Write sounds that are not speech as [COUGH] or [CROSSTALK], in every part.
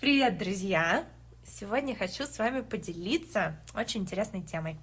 Привет, друзья! Сегодня хочу с вами поделиться очень интересной темой.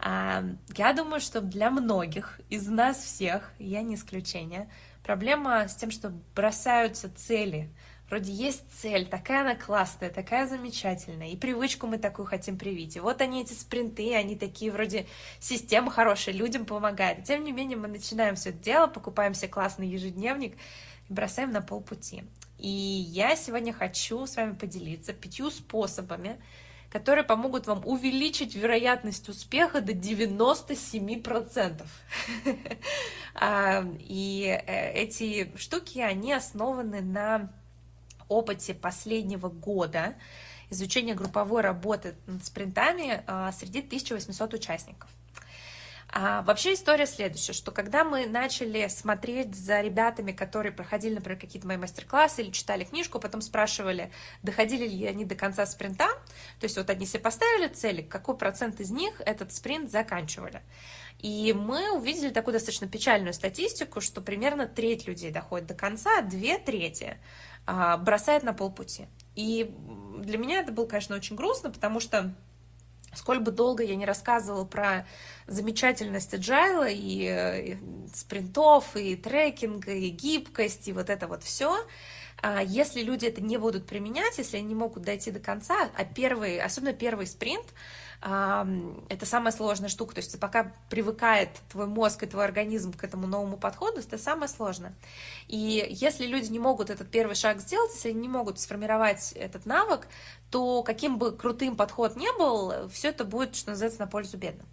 А, я думаю, что для многих из нас всех, я не исключение, проблема с тем, что бросаются цели. Вроде есть цель, такая она классная, такая замечательная, и привычку мы такую хотим привить. И вот они, эти спринты, они такие вроде система хорошая, людям помогает. Тем не менее мы начинаем все это дело, покупаем себе классный ежедневник и бросаем на полпути. И я сегодня хочу с вами поделиться пятью способами, которые помогут вам увеличить вероятность успеха до 97%. [LAUGHS] А, и э, эти штуки, они основаны на опыте последнего года изучения групповой работы над спринтами а, среди 1800 участников. А вообще история следующая, что когда мы начали смотреть за ребятами, которые проходили, например, какие-то мои мастер-классы или читали книжку, потом спрашивали, доходили ли они до конца спринта, то есть вот они себе поставили цели, какой процент из них этот спринт заканчивали. И мы увидели такую достаточно печальную статистику, что примерно треть людей доходит до конца, а две трети а, бросает на полпути. И для меня это было, конечно, очень грустно, потому что Сколь бы долго я не рассказывала про замечательность agile и, э, и спринтов, и трекинга, и гибкость, и вот это вот все, а если люди это не будут применять, если они не могут дойти до конца, а первый, особенно первый спринт, это самая сложная штука, то есть пока привыкает твой мозг и твой организм к этому новому подходу, это самое сложное. И если люди не могут этот первый шаг сделать, если они не могут сформировать этот навык, то каким бы крутым подход не был, все это будет, что называется, на пользу бедным.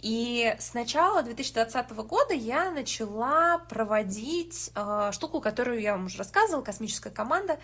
И с начала 2020 года я начала проводить э, штуку, которую я вам уже рассказывала, космическая команда.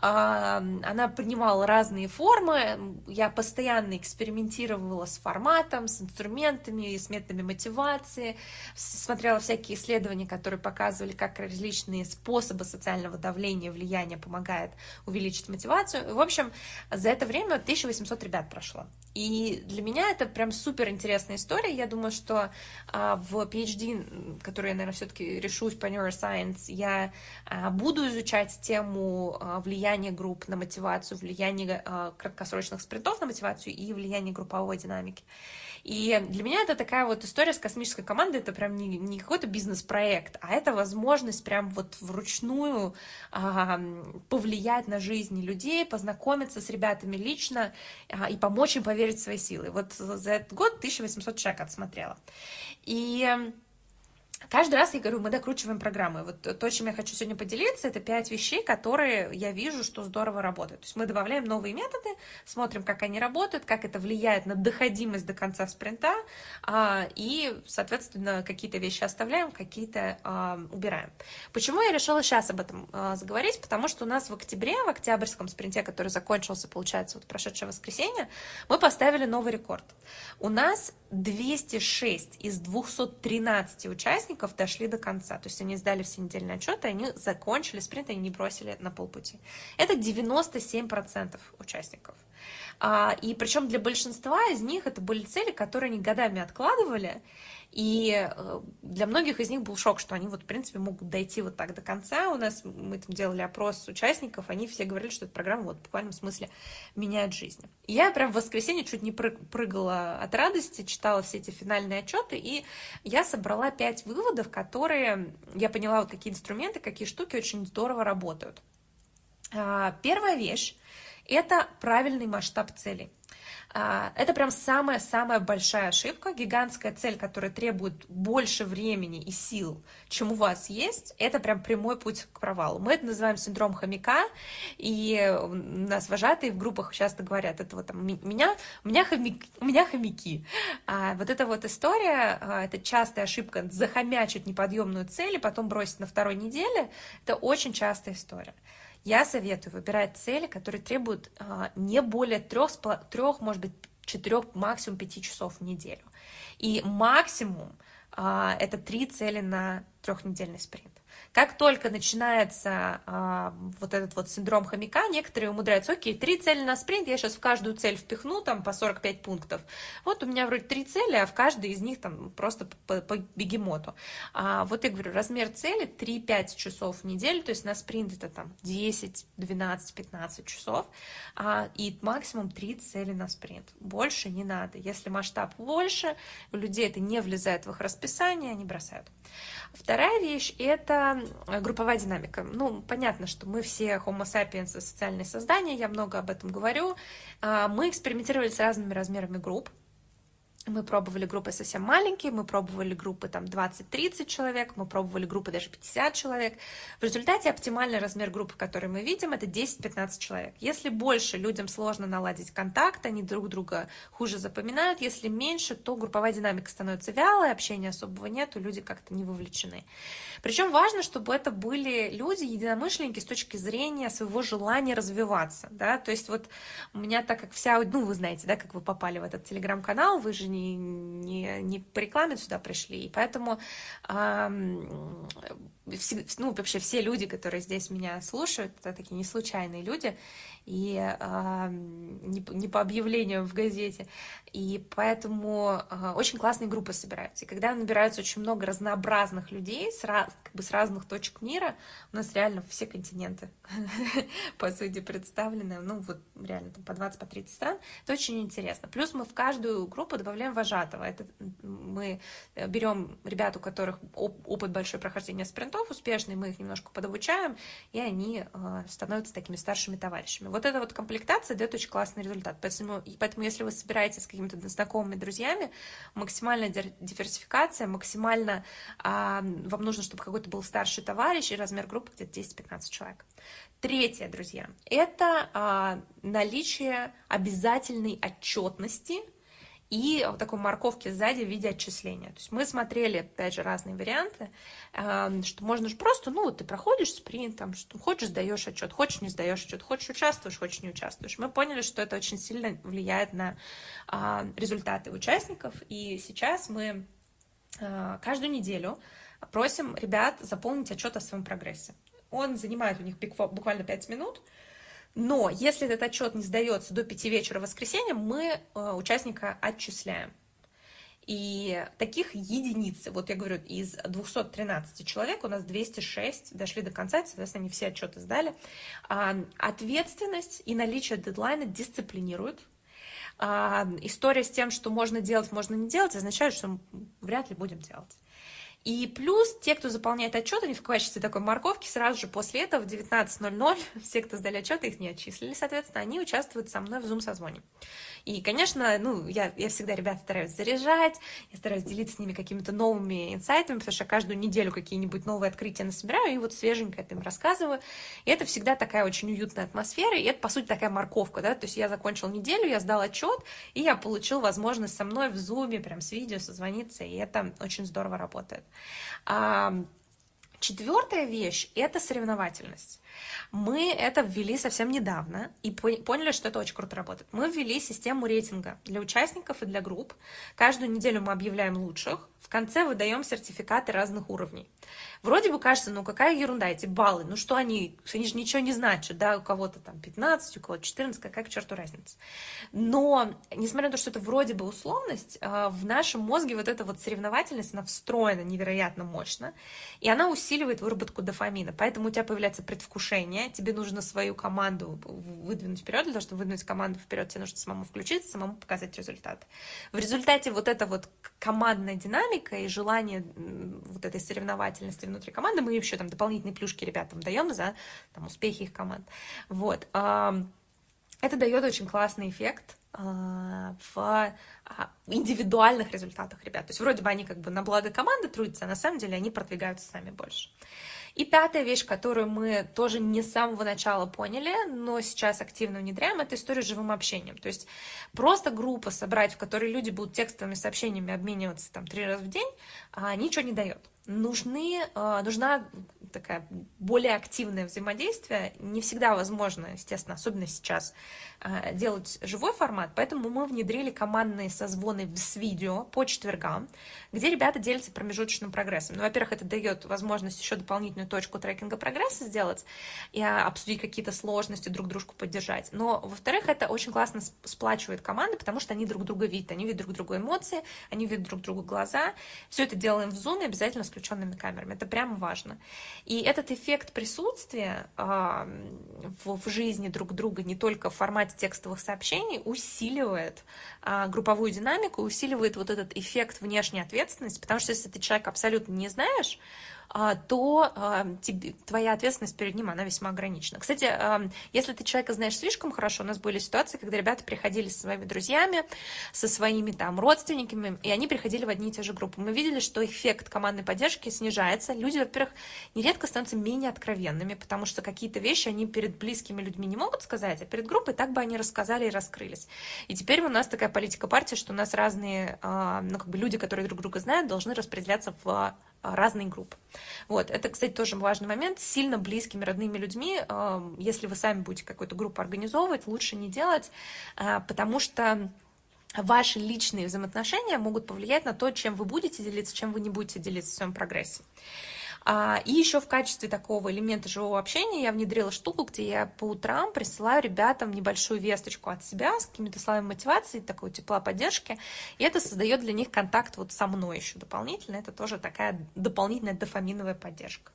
Э, она принимала разные формы. Я постоянно экспериментировала с форматом, с инструментами, с методами мотивации, смотрела всякие исследования, которые показывали, как различные способы социального давления, влияния помогают увеличить мотивацию. В общем, за это время 1800 ребят прошло. И для меня это прям супер интересная история. Я думаю, что а, в PhD, который я, наверное, все-таки решусь по neuroscience, я а, буду изучать тему а, влияния групп на мотивацию, влияния краткосрочных спринтов на мотивацию и влияние групповой динамики. И для меня это такая вот история с космической командой, это прям не, не какой-то бизнес-проект, а это возможность прям вот вручную а, повлиять на жизни людей, познакомиться с ребятами лично а, и помочь им поверить в свои силы. Вот за этот год 1800 человек отсмотрела. И Каждый раз я говорю, мы докручиваем программы. Вот то, чем я хочу сегодня поделиться, это пять вещей, которые я вижу, что здорово работают. То есть мы добавляем новые методы, смотрим, как они работают, как это влияет на доходимость до конца спринта, а, и, соответственно, какие-то вещи оставляем, какие-то а, убираем. Почему я решила сейчас об этом а, заговорить? Потому что у нас в октябре, в октябрьском спринте, который закончился, получается, вот прошедшее воскресенье, мы поставили новый рекорд. У нас 206 из 213 участников дошли до конца. То есть они сдали все недельные отчеты, они закончили спринт, они не бросили на полпути. Это 97% участников. А, и причем для большинства из них это были цели, которые они годами откладывали, и э, для многих из них был шок, что они вот, в принципе, могут дойти вот так до конца. У нас, мы там делали опрос участников, они все говорили, что эта программа вот в буквальном смысле меняет жизни. И я прям в воскресенье чуть не прыгала от радости, читала все эти финальные отчеты, и я собрала пять выводов, которые я поняла, вот какие инструменты, какие штуки очень здорово работают. А, первая вещь – это правильный масштаб целей. А, это прям самая-самая большая ошибка, гигантская цель, которая требует больше времени и сил, чем у вас есть, это прям прямой путь к провалу. Мы это называем синдром хомяка, и нас вожатые в группах часто говорят, это вот там, меня, у меня, хомяк, у меня хомяки. А, вот эта вот история, а, это частая ошибка, захомячить неподъемную цель и потом бросить на второй неделе, это очень частая история. Я советую выбирать цели, которые требуют а, не более трех, трех, может быть, четырех, максимум пяти часов в неделю. И максимум а, это три цели на трехнедельный спринт. Как только начинается а, вот этот вот синдром хомяка, некоторые умудряются, окей, три цели на спринт, я сейчас в каждую цель впихну там по 45 пунктов. Вот у меня вроде три цели, а в каждой из них там просто по, по бегемоту. А, вот я говорю, размер цели 3-5 часов в неделю, то есть на спринт это там 10, 12, 15 часов, а, и максимум 3 цели на спринт. Больше не надо. Если масштаб больше, у людей это не влезает в их расписание, они бросают. Вторая вещь — это групповая динамика. Ну, понятно, что мы все homo sapiens социальные создания, я много об этом говорю. А, мы экспериментировали с разными размерами групп, мы пробовали группы совсем маленькие, мы пробовали группы там 20-30 человек, мы пробовали группы даже 50 человек. В результате оптимальный размер группы, который мы видим, это 10-15 человек. Если больше, людям сложно наладить контакт, они друг друга хуже запоминают. Если меньше, то групповая динамика становится вялой, общения особого нету, люди как-то не вовлечены. Причем важно, чтобы это были люди, единомышленники с точки зрения своего желания развиваться. Да? То есть вот у меня, так как вся, ну вы знаете, да, как вы попали в этот телеграм-канал, вы же не, не, не по рекламе сюда пришли, и поэтому ну, вообще все люди, которые здесь меня слушают, это такие не случайные люди, и э, не, не по объявлению в газете. И поэтому э, очень классные группы собираются. И когда набираются очень много разнообразных людей с, раз, как бы с разных точек мира, у нас реально все континенты, [LAUGHS] по сути, представлены, ну вот реально там по 20, по 30 стран, это очень интересно. Плюс мы в каждую группу добавляем вожатого. Это мы берем ребят, у которых опыт большой прохождения спринтов успешный, мы их немножко подобучаем, и они э, становятся такими старшими товарищами. Вот эта вот комплектация дает очень классный результат. Поэтому, поэтому если вы собираетесь с какими-то знакомыми друзьями, максимальная диверсификация, максимально а, вам нужно, чтобы какой-то был старший товарищ, и размер группы где-то 10-15 человек. Третье, друзья, это а, наличие обязательной отчетности – и вот такой морковки сзади в виде отчисления. То есть мы смотрели, опять же, разные варианты, эм, что можно же просто, ну, вот ты проходишь спринт, там, что хочешь, сдаешь отчет, хочешь, не сдаешь отчет, хочешь, участвуешь, хочешь, не участвуешь. Мы поняли, что это очень сильно влияет на а, результаты участников, и сейчас мы а, каждую неделю просим ребят заполнить отчет о своем прогрессе. Он занимает у них буквально 5 минут, но если этот отчет не сдается до 5 вечера в воскресенье, мы э, участника отчисляем. И таких единицы, вот я говорю, из 213 человек у нас 206 дошли до конца, соответственно, они все отчеты сдали. А, ответственность и наличие дедлайна дисциплинируют. А, история с тем, что можно делать, можно не делать, означает, что вряд ли будем делать. И плюс те, кто заполняет отчет, они в качестве такой морковки сразу же после этого в 19.00, [LAUGHS] все, кто сдали отчет, их не отчислили, соответственно, они участвуют со мной в Zoom-созвоне. И, конечно, ну, я, я всегда ребят стараюсь заряжать, я стараюсь делиться с ними какими-то новыми инсайтами, потому что каждую неделю какие-нибудь новые открытия насобираю, и вот свеженько это им рассказываю. И это всегда такая очень уютная атмосфера, и это, по сути, такая морковка, да, то есть я закончил неделю, я сдал отчет, и я получил возможность со мной в зуме, прям с видео созвониться, и это очень здорово работает. Четвертая вещь – это соревновательность. Мы это ввели совсем недавно и поняли, что это очень круто работает. Мы ввели систему рейтинга для участников и для групп. Каждую неделю мы объявляем лучших, в конце выдаем сертификаты разных уровней. Вроде бы кажется, ну какая ерунда, эти баллы, ну что они, они же ничего не значат, да, у кого-то там 15, у кого-то 14, какая к черту разница. Но, несмотря на то, что это вроде бы условность, а, в нашем мозге вот эта вот соревновательность, она встроена невероятно мощно, и она усиливает выработку дофамина, поэтому у тебя появляется предвкушение, тебе нужно свою команду выдвинуть вперед, для того, чтобы выдвинуть команду вперед, тебе нужно самому включиться, самому показать результат. В результате вот эта вот командная динамика и желание вот этой соревновательности внутри команды, мы еще там дополнительные плюшки ребятам даем за там, успехи их команд. Вот. Это дает очень классный эффект в а, индивидуальных результатах ребят. То есть вроде бы они как бы на благо команды трудятся, а на самом деле они продвигаются сами больше. И пятая вещь, которую мы тоже не с самого начала поняли, но сейчас активно внедряем, это история с живым общением. То есть просто группа собрать, в которой люди будут текстовыми сообщениями обмениваться там три раза в день, а, ничего не дает. Нужны, э, нужна такая более активное взаимодействие. Не всегда возможно, естественно, особенно сейчас, э, делать живой формат, поэтому мы внедрили командные созвоны с видео по четвергам, где ребята делятся промежуточным прогрессом. Ну, во-первых, это дает возможность еще дополнительную точку трекинга прогресса сделать и а, обсудить какие-то сложности, друг дружку поддержать. Но, во-вторых, это очень классно сплачивает команды, потому что они друг друга видят, они видят друг другу эмоции, они видят друг другу глаза. Все это делаем в Zoom обязательно с включенными камерами. Это прямо важно. И этот эффект присутствия э, в, жизни друг друга не только в формате текстовых сообщений усиливает э, групповую динамику, усиливает вот этот эффект внешней ответственности, потому что если ты человек абсолютно не знаешь, а, то а, твоя ответственность перед ним, она весьма ограничена. Кстати, а, если ты человека знаешь слишком хорошо, у нас были ситуации, когда ребята приходили со своими друзьями, со своими там родственниками, и они приходили в одни и те же группы. Мы видели, что эффект командной поддержки снижается. Люди, во-первых, нередко становятся менее откровенными, потому что какие-то вещи они перед близкими людьми не могут сказать, а перед группой так бы они рассказали и раскрылись. И теперь у нас такая политика партии, что у нас разные, ну, как бы люди, которые друг друга знают, должны распределяться в разные группы. Вот, это, кстати, тоже важный момент. С сильно близкими родными людьми, эм, если вы сами будете какую-то группу организовывать, лучше не делать, э, потому что ваши личные взаимоотношения могут повлиять на то, чем вы будете делиться, чем вы не будете делиться в своем прогрессе. А, и еще в качестве такого элемента живого общения я внедрила штуку, где я по утрам присылаю ребятам небольшую весточку от себя с какими-то словами мотивации, такой тепла поддержки, и это создает для них контакт вот со мной еще дополнительно, это тоже такая дополнительная дофаминовая поддержка.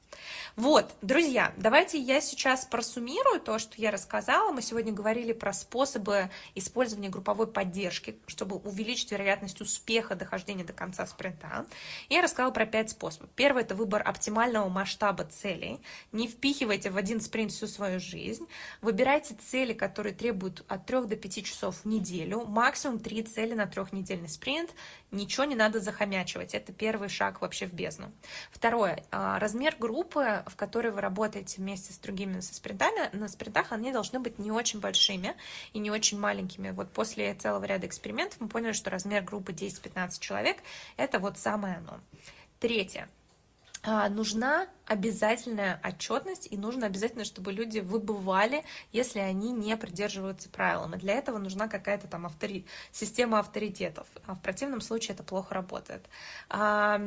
Вот, друзья, давайте я сейчас просуммирую то, что я рассказала. Мы сегодня говорили про способы использования групповой поддержки, чтобы увеличить вероятность успеха дохождения до конца спринта. Я рассказала про пять способов. Первый – это выбор оптимального масштаба целей. Не впихивайте в один спринт всю свою жизнь. Выбирайте цели, которые требуют от 3 до 5 часов в неделю. Максимум 3 цели на трехнедельный спринт. Ничего не надо захомячивать. Это первый шаг вообще в бездну. Второе. А, размер группы, в которой вы работаете вместе с другими со спринтами, на спринтах они должны быть не очень большими и не очень маленькими. Вот после целого ряда экспериментов мы поняли, что размер группы 10-15 человек – это вот самое оно. Третье. А, нужна обязательная отчетность, и нужно обязательно, чтобы люди выбывали, если они не придерживаются правилам. И для этого нужна какая-то там автори... система авторитетов. А в противном случае это плохо работает. А,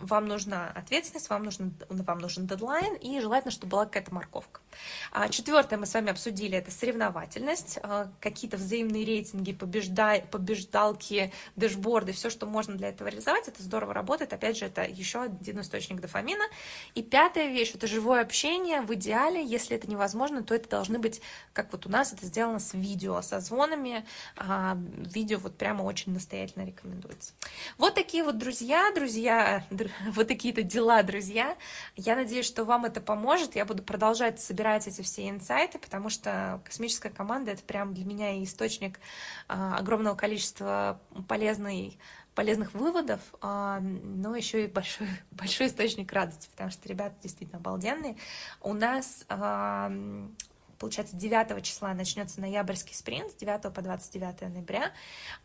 вам нужна ответственность, вам нужен, вам нужен дедлайн, и желательно, чтобы была какая-то морковка. А, четвертое мы с вами обсудили, это соревновательность, какие-то взаимные рейтинги, побеждай, побеждалки, дэшборды, все, что можно для этого реализовать, это здорово работает. Опять же, это еще один источник дофамина. И пятое, Пятая вещь – это живое общение. В идеале, если это невозможно, то это должны быть, как вот у нас это сделано с видео, со звонами. А, видео вот прямо очень настоятельно рекомендуется. Вот такие вот друзья, друзья, [LAUGHS] вот такие-то дела, друзья. Я надеюсь, что вам это поможет. Я буду продолжать собирать эти все инсайты, потому что космическая команда – это прям для меня источник а, огромного количества полезной полезных выводов, а, но еще и большой, [LAUGHS] большой источник радости, потому что ребята действительно обалденные. У нас получается, 9 числа начнется ноябрьский спринт, с 9 по 29 ноября,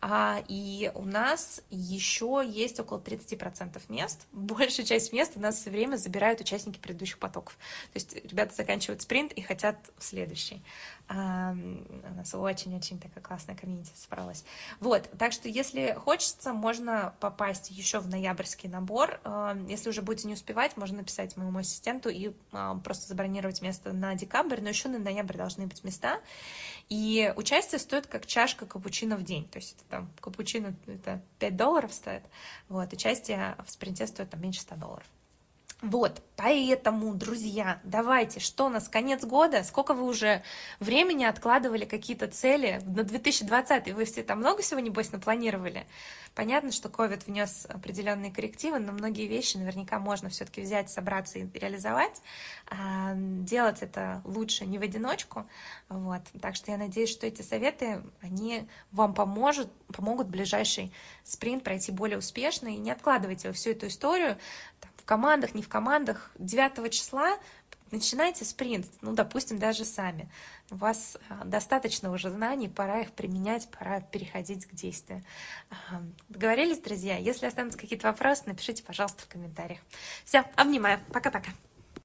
а, и у нас еще есть около 30% мест. Большая часть мест у нас все время забирают участники предыдущих потоков. То есть ребята заканчивают спринт и хотят в следующий. А, у нас очень-очень такая классная комьюнити собралась. Вот, так что если хочется, можно попасть еще в ноябрьский набор. А, если уже будете не успевать, можно написать моему ассистенту и просто забронировать место на декабрь, но еще на ноябрь должны быть места. И участие стоит как чашка капучино в день. То есть это там капучино это 5 долларов стоит, вот, участие в спринте стоит там меньше 100 долларов. Вот, поэтому, друзья, давайте, что у нас, конец года, сколько вы уже времени откладывали какие-то цели на 2020, вы все там много всего, небось, напланировали? Понятно, что COVID внес определенные коррективы, но многие вещи наверняка можно все-таки взять, собраться и реализовать. А, делать это лучше не в одиночку, вот. Так что я надеюсь, что эти советы, они вам поможет, помогут ближайший спринт пройти более успешно, и не откладывайте всю эту историю, командах, не в командах. 9 числа начинайте спринт, ну, допустим, даже сами. У вас а, достаточно уже знаний, пора их применять, пора переходить к действию. Договорились, друзья? Если останутся какие-то вопросы, напишите, пожалуйста, в комментариях. Все, обнимаю. Пока-пока.